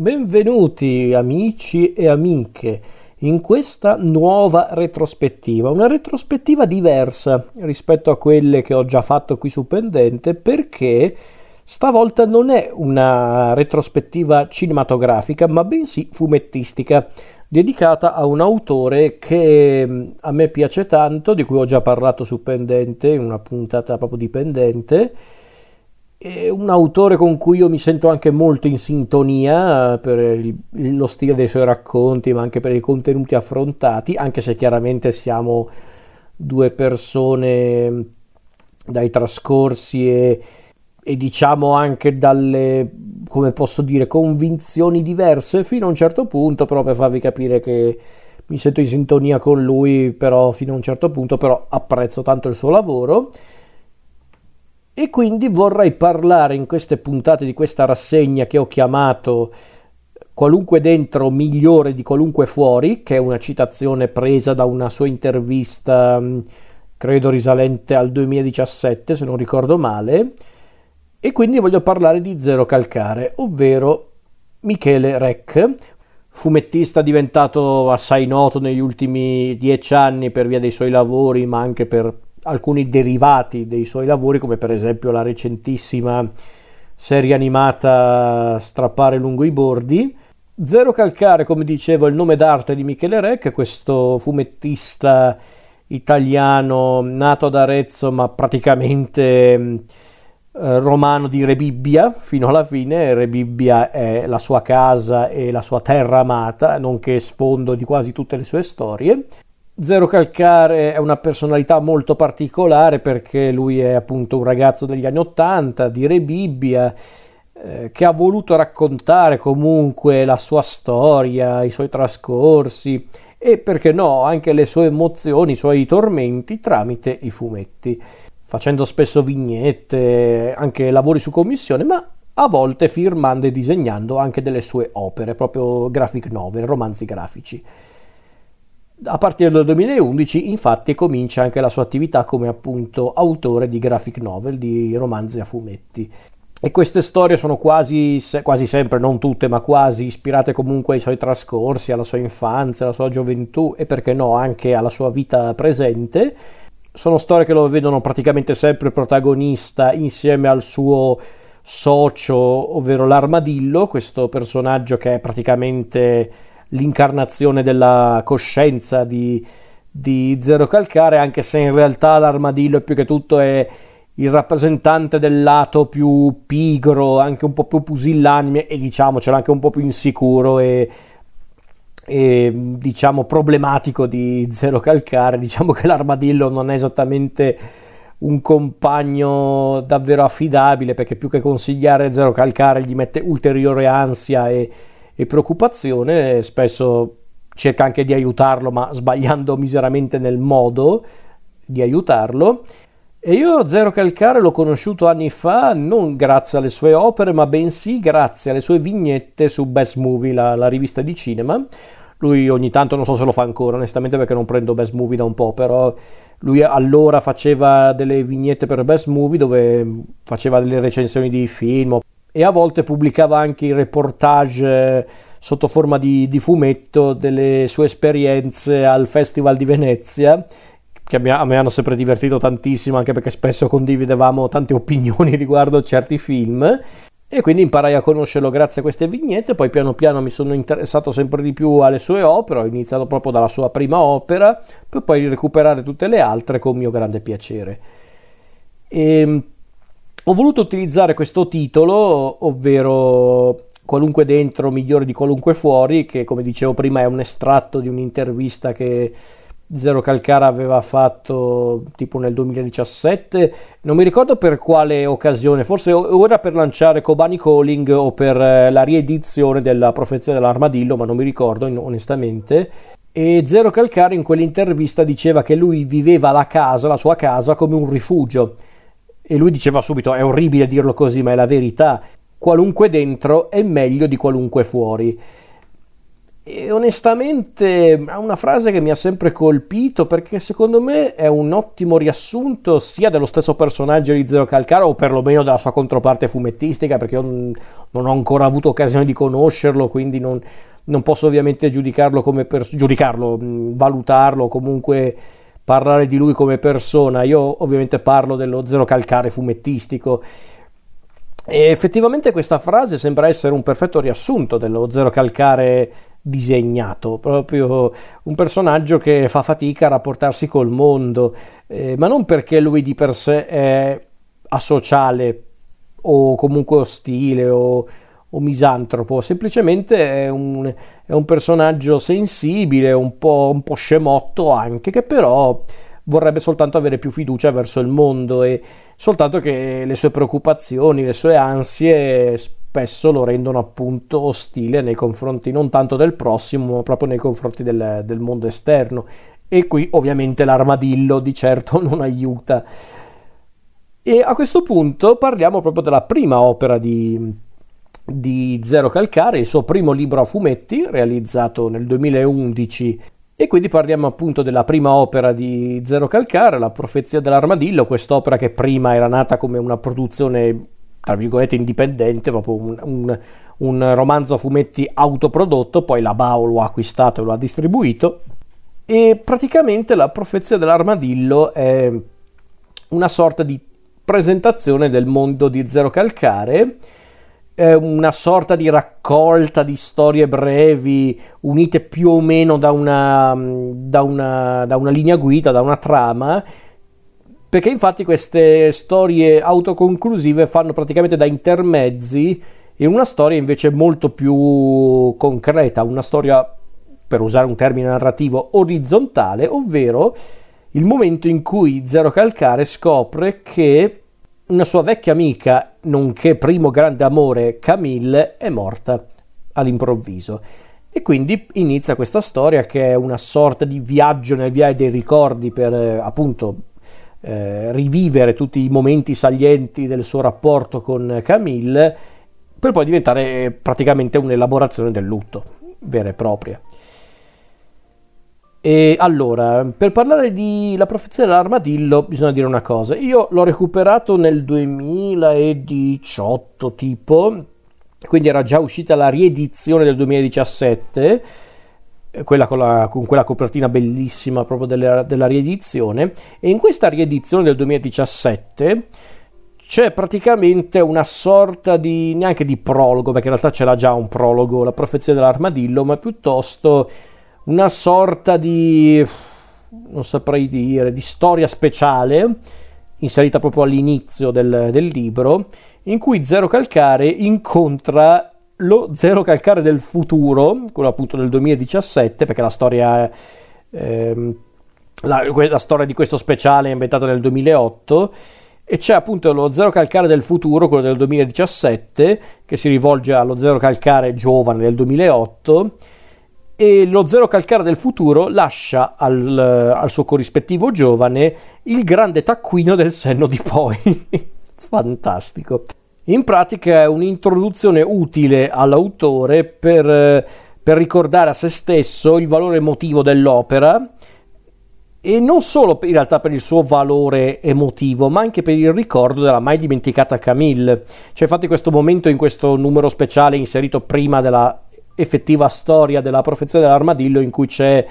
Benvenuti amici e amiche in questa nuova retrospettiva, una retrospettiva diversa rispetto a quelle che ho già fatto qui su Pendente perché stavolta non è una retrospettiva cinematografica ma bensì fumettistica dedicata a un autore che mm, a me piace tanto, di cui ho già parlato su Pendente, in una puntata proprio di Pendente è un autore con cui io mi sento anche molto in sintonia per il, lo stile dei suoi racconti, ma anche per i contenuti affrontati, anche se chiaramente siamo due persone dai trascorsi e, e diciamo anche dalle, come posso dire, convinzioni diverse fino a un certo punto, però per farvi capire che mi sento in sintonia con lui, però fino a un certo punto, però apprezzo tanto il suo lavoro. E quindi vorrei parlare in queste puntate di questa rassegna che ho chiamato Qualunque dentro migliore di qualunque fuori, che è una citazione presa da una sua intervista, mm, credo risalente al 2017, se non ricordo male. E quindi voglio parlare di Zero Calcare, ovvero Michele Rec, fumettista diventato assai noto negli ultimi dieci anni per via dei suoi lavori, ma anche per alcuni derivati dei suoi lavori, come per esempio la recentissima serie animata Strappare lungo i bordi. Zero Calcare, come dicevo, è il nome d'arte di Michele Rec, questo fumettista italiano nato ad Arezzo, ma praticamente eh, romano di Rebibbia fino alla fine. Rebibbia è la sua casa e la sua terra amata, nonché sfondo di quasi tutte le sue storie. Zero Calcare è una personalità molto particolare perché lui è appunto un ragazzo degli anni Ottanta di Rebibbia eh, che ha voluto raccontare comunque la sua storia, i suoi trascorsi e perché no anche le sue emozioni, i suoi tormenti tramite i fumetti, facendo spesso vignette, anche lavori su commissione, ma a volte firmando e disegnando anche delle sue opere, proprio graphic novel, romanzi grafici. A partire dal 2011 infatti comincia anche la sua attività come appunto autore di graphic novel, di romanzi a fumetti. E queste storie sono quasi, quasi sempre, non tutte, ma quasi ispirate comunque ai suoi trascorsi, alla sua infanzia, alla sua gioventù e perché no anche alla sua vita presente. Sono storie che lo vedono praticamente sempre protagonista insieme al suo socio, ovvero l'armadillo, questo personaggio che è praticamente l'incarnazione della coscienza di, di Zero Calcare, anche se in realtà l'armadillo più che tutto è il rappresentante del lato più pigro, anche un po' più pusillanime e diciamocelo anche un po' più insicuro e, e diciamo problematico di Zero Calcare. Diciamo che l'armadillo non è esattamente un compagno davvero affidabile perché più che consigliare Zero Calcare gli mette ulteriore ansia e e preoccupazione, spesso cerca anche di aiutarlo, ma sbagliando miseramente nel modo di aiutarlo. E io Zero Calcare l'ho conosciuto anni fa non grazie alle sue opere, ma bensì grazie alle sue vignette su Best Movie, la, la rivista di cinema. Lui ogni tanto, non so se lo fa ancora, onestamente perché non prendo Best Movie da un po', però lui allora faceva delle vignette per Best Movie dove faceva delle recensioni di film e a volte pubblicava anche i reportage eh, sotto forma di, di fumetto delle sue esperienze al Festival di Venezia che a me, a hanno sempre divertito tantissimo anche perché spesso condividevamo tante opinioni riguardo certi film. E quindi imparai a conoscerlo grazie a queste vignette. Poi piano piano mi sono interessato sempre di più alle sue opere. Ho iniziato proprio dalla sua prima opera per poi recuperare tutte le altre con mio grande piacere. E ehm, ho voluto utilizzare questo titolo, ovvero qualunque dentro migliore di qualunque fuori, che come dicevo prima è un estratto di un'intervista che Zero Calcara aveva fatto tipo nel 2017, non mi ricordo per quale occasione, forse ora per lanciare Kobani Calling o per eh, la riedizione della Profezia dell'Armadillo, ma non mi ricordo onestamente. E Zero Calcara in quell'intervista diceva che lui viveva la casa, la sua casa, come un rifugio e lui diceva subito, è orribile dirlo così, ma è la verità, qualunque dentro è meglio di qualunque fuori. E onestamente è una frase che mi ha sempre colpito perché secondo me è un ottimo riassunto sia dello stesso personaggio di Zero Calcaro o perlomeno della sua controparte fumettistica perché io non ho ancora avuto occasione di conoscerlo quindi non, non posso ovviamente giudicarlo come per, giudicarlo, valutarlo comunque parlare di lui come persona. Io ovviamente parlo dello Zero Calcare fumettistico e effettivamente questa frase sembra essere un perfetto riassunto dello Zero Calcare disegnato, proprio un personaggio che fa fatica a rapportarsi col mondo, eh, ma non perché lui di per sé è asociale o comunque ostile o, o misantropo, semplicemente è un, è un, personaggio sensibile, un po', un po' scemotto anche, che però vorrebbe soltanto avere più fiducia verso il mondo e soltanto che le sue preoccupazioni, le sue ansie spesso lo rendono appunto ostile nei confronti non tanto del prossimo, ma proprio nei confronti del, del mondo esterno. E qui ovviamente l'armadillo di certo non aiuta. E a questo punto parliamo proprio della prima opera di, di Zero Calcare, il suo primo libro a fumetti realizzato nel 2011 e quindi parliamo appunto della prima opera di Zero Calcare, La profezia dell'armadillo, quest'opera che prima era nata come una produzione tra virgolette indipendente, proprio un, un, un romanzo a fumetti autoprodotto, poi la Bao lo ha acquistato e lo ha distribuito. E praticamente la profezia dell'armadillo è una sorta di presentazione del mondo di Zero Calcare, una sorta di raccolta di storie brevi unite più o meno da una, da una, da una linea guida, da una trama perché infatti queste storie autoconclusive fanno praticamente da intermezzi in una storia invece molto più concreta, una storia, per usare un termine narrativo, orizzontale, ovvero il momento in cui Zero Calcare scopre che una sua vecchia amica, nonché primo grande amore, Camille, è morta all'improvviso. E quindi inizia questa storia che è una sorta di viaggio nel viaggio dei ricordi per appunto eh, rivivere tutti i momenti salienti del suo rapporto con Camille per poi diventare praticamente un'elaborazione del lutto vera e propria. E allora, per parlare di La profezia dell'armadillo bisogna dire una cosa. Io l'ho recuperato nel 2018 tipo, quindi era già uscita la riedizione del 2017 quella con, la, con, quella copertina bellissima proprio delle, della riedizione e in questa riedizione del 2017 c'è praticamente una sorta di neanche di prologo perché in realtà c'era già un prologo la profezia dell'armadillo ma piuttosto una sorta di non saprei dire di storia speciale inserita proprio all'inizio del, del libro in cui Zero Calcare incontra lo Zero Calcare del futuro, quello appunto del 2017, perché la storia. Ehm, la, la, storia di questo speciale è inventata nel 2008 e c'è appunto lo Zero Calcare del futuro, quello del 2017, che si rivolge allo Zero Calcare giovane del 2008 e lo Zero Calcare del futuro lascia al, al suo corrispettivo giovane il grande taccuino del senno di poi. Fantastico. In pratica è un'introduzione utile all'autore per, per ricordare a se stesso il valore emotivo dell'opera e non solo in realtà per il suo valore emotivo, ma anche per il ricordo della mai dimenticata Camille. C'è infatti questo momento in questo numero speciale inserito prima della effettiva storia della profezia dell'armadillo in cui c'è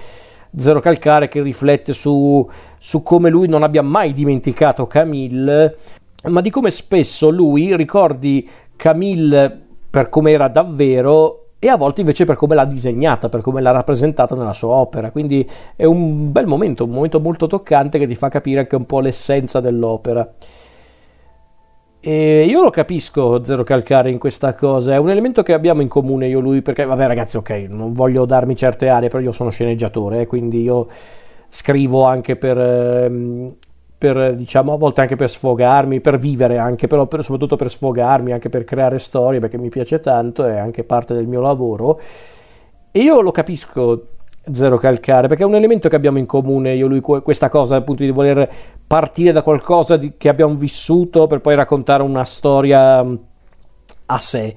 Zero Calcare che riflette su, su come lui non abbia mai dimenticato Camille ma di come spesso lui ricordi Camille per come era davvero e a volte invece per come l'ha disegnata, per come l'ha rappresentata nella sua opera. Quindi è un bel momento, un momento molto toccante che ti fa capire anche un po' l'essenza dell'opera. E io lo capisco Zero Calcare in questa cosa, è un elemento che abbiamo in comune io e lui, perché vabbè ragazzi, ok, non voglio darmi certe aree, però io sono sceneggiatore, eh, quindi io scrivo anche per, ehm, per, diciamo, a volte anche per sfogarmi, per vivere anche, però per, soprattutto per sfogarmi, anche per creare storie, perché mi piace tanto, è anche parte del mio lavoro. E io lo capisco Zero Calcare, perché è un elemento che abbiamo in comune, io lui, questa cosa appunto di voler partire da qualcosa di, che abbiamo vissuto per poi raccontare una storia a sé.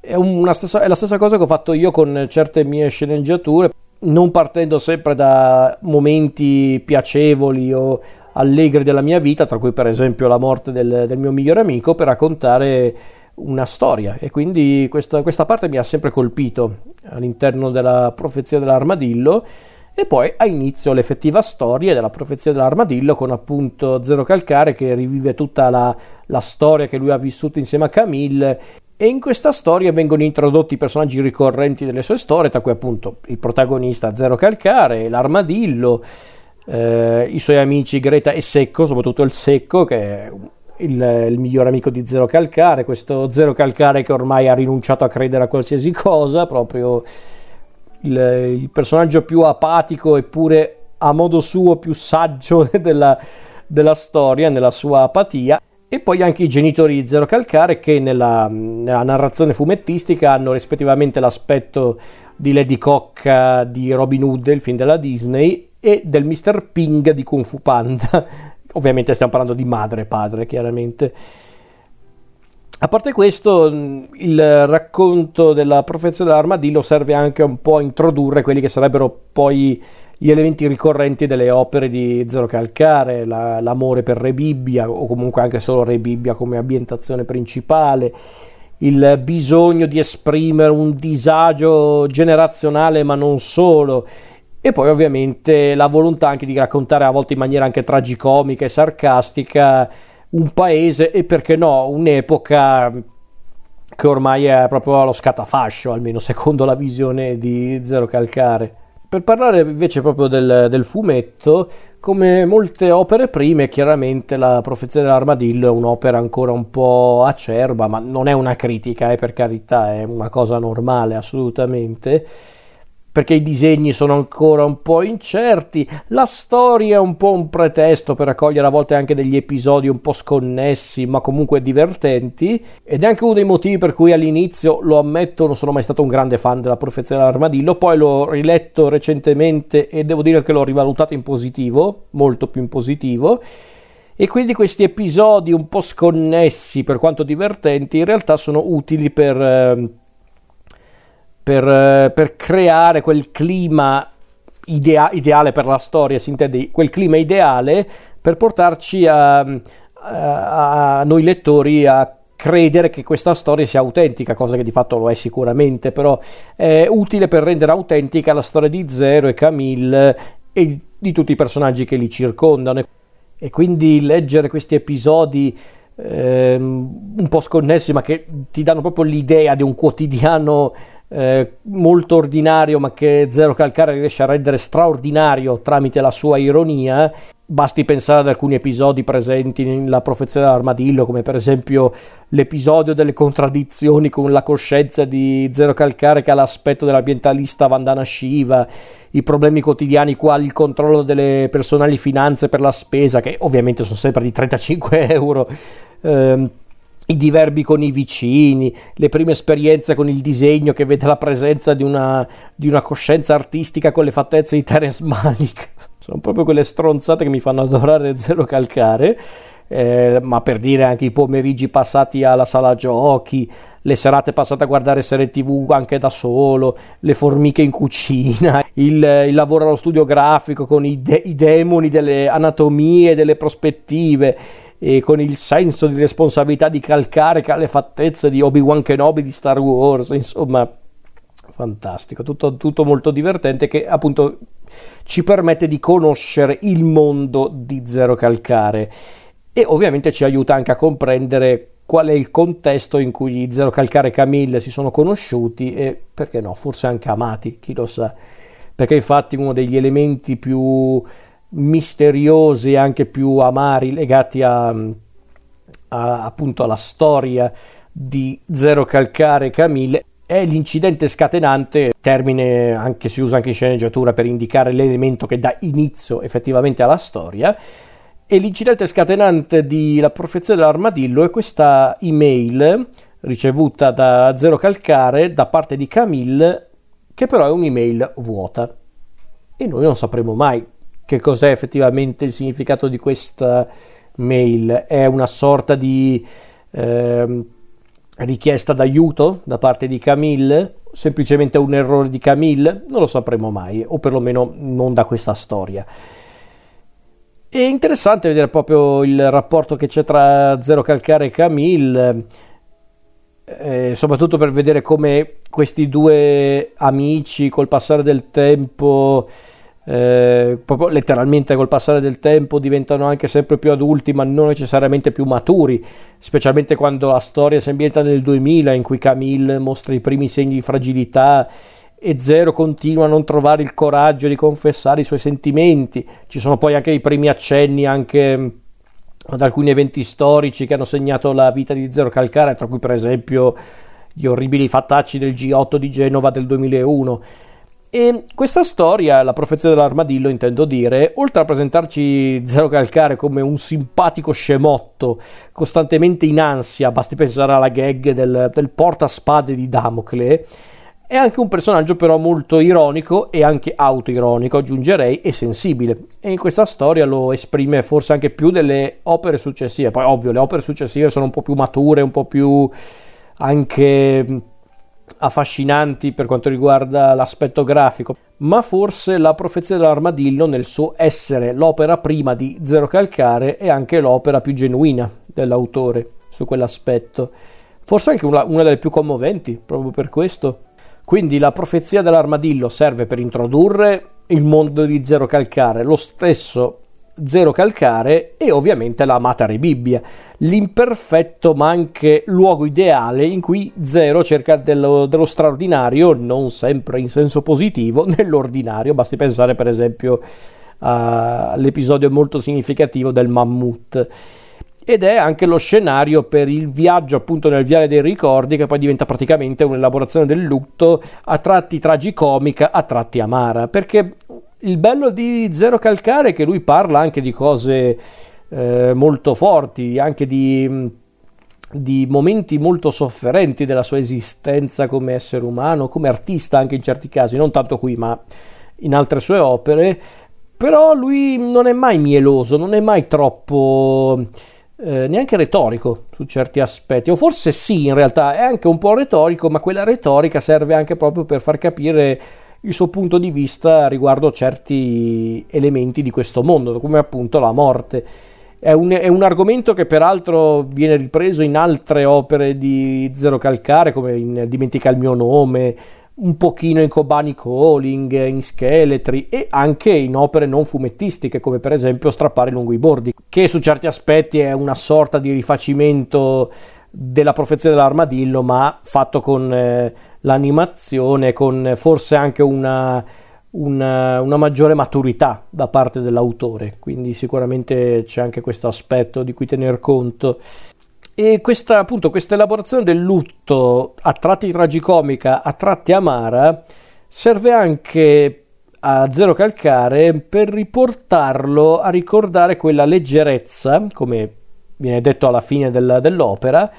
È, stessa, è la stessa cosa che ho fatto io con certe mie sceneggiature, non partendo sempre da momenti piacevoli o allegri della mia vita, tra cui per esempio la morte del, del mio migliore amico, per raccontare una storia. E quindi questa, questa, parte mi ha sempre colpito all'interno della profezia dell'armadillo. E poi ha inizio l'effettiva storia della profezia dell'armadillo con appunto Zero Calcare che rivive tutta la, la storia che lui ha vissuto insieme a Camille. E in questa storia vengono introdotti i personaggi ricorrenti delle sue storie, tra cui appunto il protagonista Zero Calcare, l'armadillo, eh, i suoi amici Greta e Secco, soprattutto il Secco, che è il, il miglior amico di Zero Calcare, questo Zero Calcare che ormai ha rinunciato a credere a qualsiasi cosa, proprio il, il personaggio più apatico eppure a modo suo più saggio della, della storia, nella sua apatia e poi anche i genitori di Zero Calcare che nella, nella, narrazione fumettistica hanno rispettivamente l'aspetto di Lady Cocca di Robin Hood, il film della Disney, e del Mr. Ping di Kung Fu Panda. Ovviamente stiamo parlando di madre e padre, chiaramente. A parte questo, il racconto della profezia dell'armadillo serve anche un po' a introdurre quelli che sarebbero poi gli elementi ricorrenti delle opere di Zero Calcare, la, l'amore per Re Bibbia o comunque anche solo Re Bibbia come ambientazione principale, il bisogno di esprimere un disagio generazionale ma non solo e poi ovviamente la volontà anche di raccontare a volte in maniera anche tragicomica e sarcastica un paese e perché no un'epoca che ormai è proprio allo scatafascio almeno secondo la visione di Zero Calcare. Per parlare invece proprio del, del, fumetto, come molte opere prime, chiaramente la Profezia dell'Armadillo è un'opera ancora un po' acerba, ma non è una critica, eh, per carità, è una cosa normale assolutamente perché i disegni sono ancora un po' incerti, la storia è un po' un pretesto per raccogliere a volte anche degli episodi un po' sconnessi ma comunque divertenti ed è anche uno dei motivi per cui all'inizio, lo ammetto, non sono mai stato un grande fan della profezia dell'armadillo, poi l'ho riletto recentemente e devo dire che l'ho rivalutato in positivo, molto più in positivo. E quindi questi episodi un po' sconnessi, per quanto divertenti, in realtà sono utili per, eh, per, eh, per creare quel clima idea- ideale per la storia, si intende quel clima ideale per portarci a, a, a noi lettori a credere che questa storia sia autentica, cosa che di fatto lo è sicuramente, però è utile per rendere autentica la storia di Zero e Camille e di tutti i personaggi che li circondano. E quindi leggere questi episodi ehm, un po' sconnessi, ma che ti danno proprio l'idea di un quotidiano eh, molto ordinario ma che Zero Calcare riesce a rendere straordinario tramite la sua ironia. Basti pensare ad alcuni episodi presenti nella profezia dell'armadillo, come per esempio l'episodio delle contraddizioni con la coscienza di Zero Calcare che ha l'aspetto dell'ambientalista Vandana Shiva, i problemi quotidiani quali il controllo delle personali finanze per la spesa, che ovviamente sono sempre di 35 euro. Eh, i diverbi con i vicini, le prime esperienze con il disegno che vede la presenza di una, di una coscienza artistica con le fattezze di Terence Malick. Sono proprio quelle stronzate che mi fanno adorare Zero Calcare. Eh, ma per dire anche i pomeriggi passati alla sala giochi, le serate passate a guardare serie tv anche da solo, le formiche in cucina, il, il lavoro allo studio grafico con i, de- i demoni delle anatomie, delle prospettive e con il senso di responsabilità di calcare le fattezze di Obi-Wan Kenobi di Star Wars, insomma, fantastico, tutto, tutto molto divertente che appunto ci permette di conoscere il mondo di Zero Calcare e ovviamente ci aiuta anche a comprendere qual è il contesto in cui Zero Calcare e Camille si sono conosciuti e perché no, forse anche amati, chi lo sa. Perché infatti uno degli elementi più misteriosi e anche più amari legati a, a, appunto alla storia di Zero Calcare e Camille è l'incidente scatenante, termine anche si usa anche in sceneggiatura per indicare l'elemento che dà inizio effettivamente alla storia. E l'incidente scatenante di La profezia dell'armadillo è questa email ricevuta da Zero Calcare da parte di Camille, che però è un'email vuota. E noi non sapremo mai che cos'è effettivamente il significato di questa mail. È una sorta di eh, richiesta d'aiuto da parte di Camille, semplicemente un errore di Camille, non lo sapremo mai, o perlomeno non da questa storia. È interessante vedere proprio il rapporto che c'è tra Zero Calcare e Camille, eh, soprattutto per vedere come questi due amici col passare del tempo eh, proprio letteralmente col passare del tempo diventano anche sempre più adulti ma non necessariamente più maturi specialmente quando la storia si ambienta nel 2000 in cui Camille mostra i primi segni di fragilità e Zero continua a non trovare il coraggio di confessare i suoi sentimenti. Ci sono poi anche i primi accenni anche mm, ad alcuni eventi storici che hanno segnato la vita di Zero Calcare tra cui per esempio gli orribili fattacci del G8 di Genova del 2001 e questa storia, la profezia dell'armadillo, intendo dire, oltre a presentarci Zero Calcare come un simpatico scemotto costantemente in ansia, basti pensare alla gag del, del portaspade di Damocle, è anche un personaggio però molto ironico e anche autoironico, aggiungerei, e sensibile. E in questa storia lo esprime forse anche più delle opere successive. Poi ovvio, le opere successive sono un po' più mature, un po' più anche affascinanti per quanto riguarda l'aspetto grafico, ma forse la profezia dell'armadillo nel suo essere l'opera prima di Zero Calcare è anche l'opera più genuina dell'autore su quell'aspetto. Forse anche una, una delle più commoventi, proprio per questo. Quindi la profezia dell'armadillo serve per introdurre il mondo di Zero Calcare, lo stesso zero calcare e ovviamente la Mater Bibbia, l'imperfetto ma anche luogo ideale in cui Zero cerca dello, dello, straordinario, non sempre in senso positivo, nell'ordinario. Basti pensare per esempio all'episodio molto significativo del mammut. Ed è anche lo scenario per il viaggio appunto nel viale dei ricordi che poi diventa praticamente un'elaborazione del lutto a tratti tragicomica, a tratti amara, perché il bello di Zero Calcare è che lui parla anche di cose eh, molto forti, anche di, di, momenti molto sofferenti della sua esistenza come essere umano, come artista anche in certi casi, non tanto qui ma in altre sue opere, però lui non è mai mieloso, non è mai troppo... Eh, neanche retorico su certi aspetti, o forse sì, in realtà è anche un po' retorico, ma quella retorica serve anche proprio per far capire il suo punto di vista riguardo certi elementi di questo mondo, come appunto la morte. È un, è un, argomento che peraltro viene ripreso in altre opere di Zero Calcare, come in Dimentica il mio nome, un pochino in Kobani Calling, in Scheletri e anche in opere non fumettistiche, come per esempio Strappare lungo i bordi, che su certi aspetti è una sorta di rifacimento della profezia dell'armadillo, ma fatto con eh, l'animazione, con forse anche una, una, una, maggiore maturità da parte dell'autore. Quindi sicuramente c'è anche questo aspetto di cui tener conto. E questa, appunto, questa elaborazione del lutto a tratti tragicomica, a tratti amara, serve anche a Zero Calcare per riportarlo a ricordare quella leggerezza, come viene detto alla fine del, dell'opera,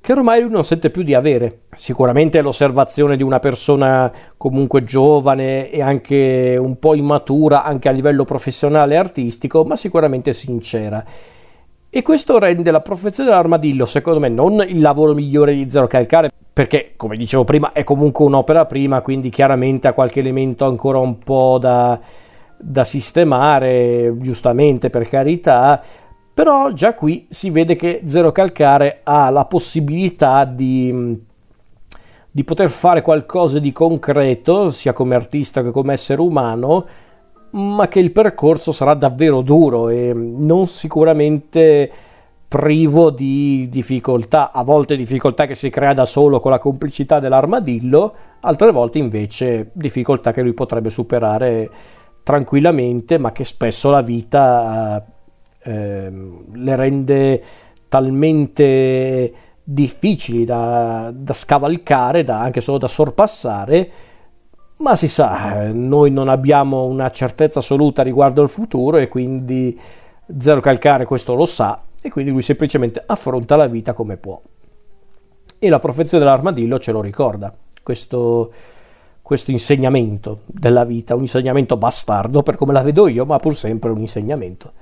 che ormai lui non sente più di avere. Sicuramente l'osservazione di una persona comunque giovane e anche un po' immatura, anche a livello professionale e artistico, ma sicuramente sincera. E questo rende la profezia dell'armadillo, secondo me, non il lavoro migliore di Zero Calcare, perché, come dicevo prima, è comunque un'opera prima, quindi chiaramente ha qualche elemento ancora un po' da, da sistemare, giustamente per carità, però già qui si vede che Zero Calcare ha la possibilità di, di poter fare qualcosa di concreto, sia come artista che come essere umano, ma che il percorso sarà davvero duro e non sicuramente privo di difficoltà, a volte difficoltà che si crea da solo con la complicità dell'armadillo, altre volte invece difficoltà che lui potrebbe superare tranquillamente, ma che spesso la vita eh, le rende talmente difficili da, da scavalcare, da, anche solo da sorpassare, ma si sa, noi non abbiamo una certezza assoluta riguardo al futuro e quindi Zero Calcare questo lo sa e quindi lui semplicemente affronta la vita come può. E la profezia dell'armadillo ce lo ricorda, questo, questo insegnamento della vita, un insegnamento bastardo per come la vedo io, ma pur sempre un insegnamento.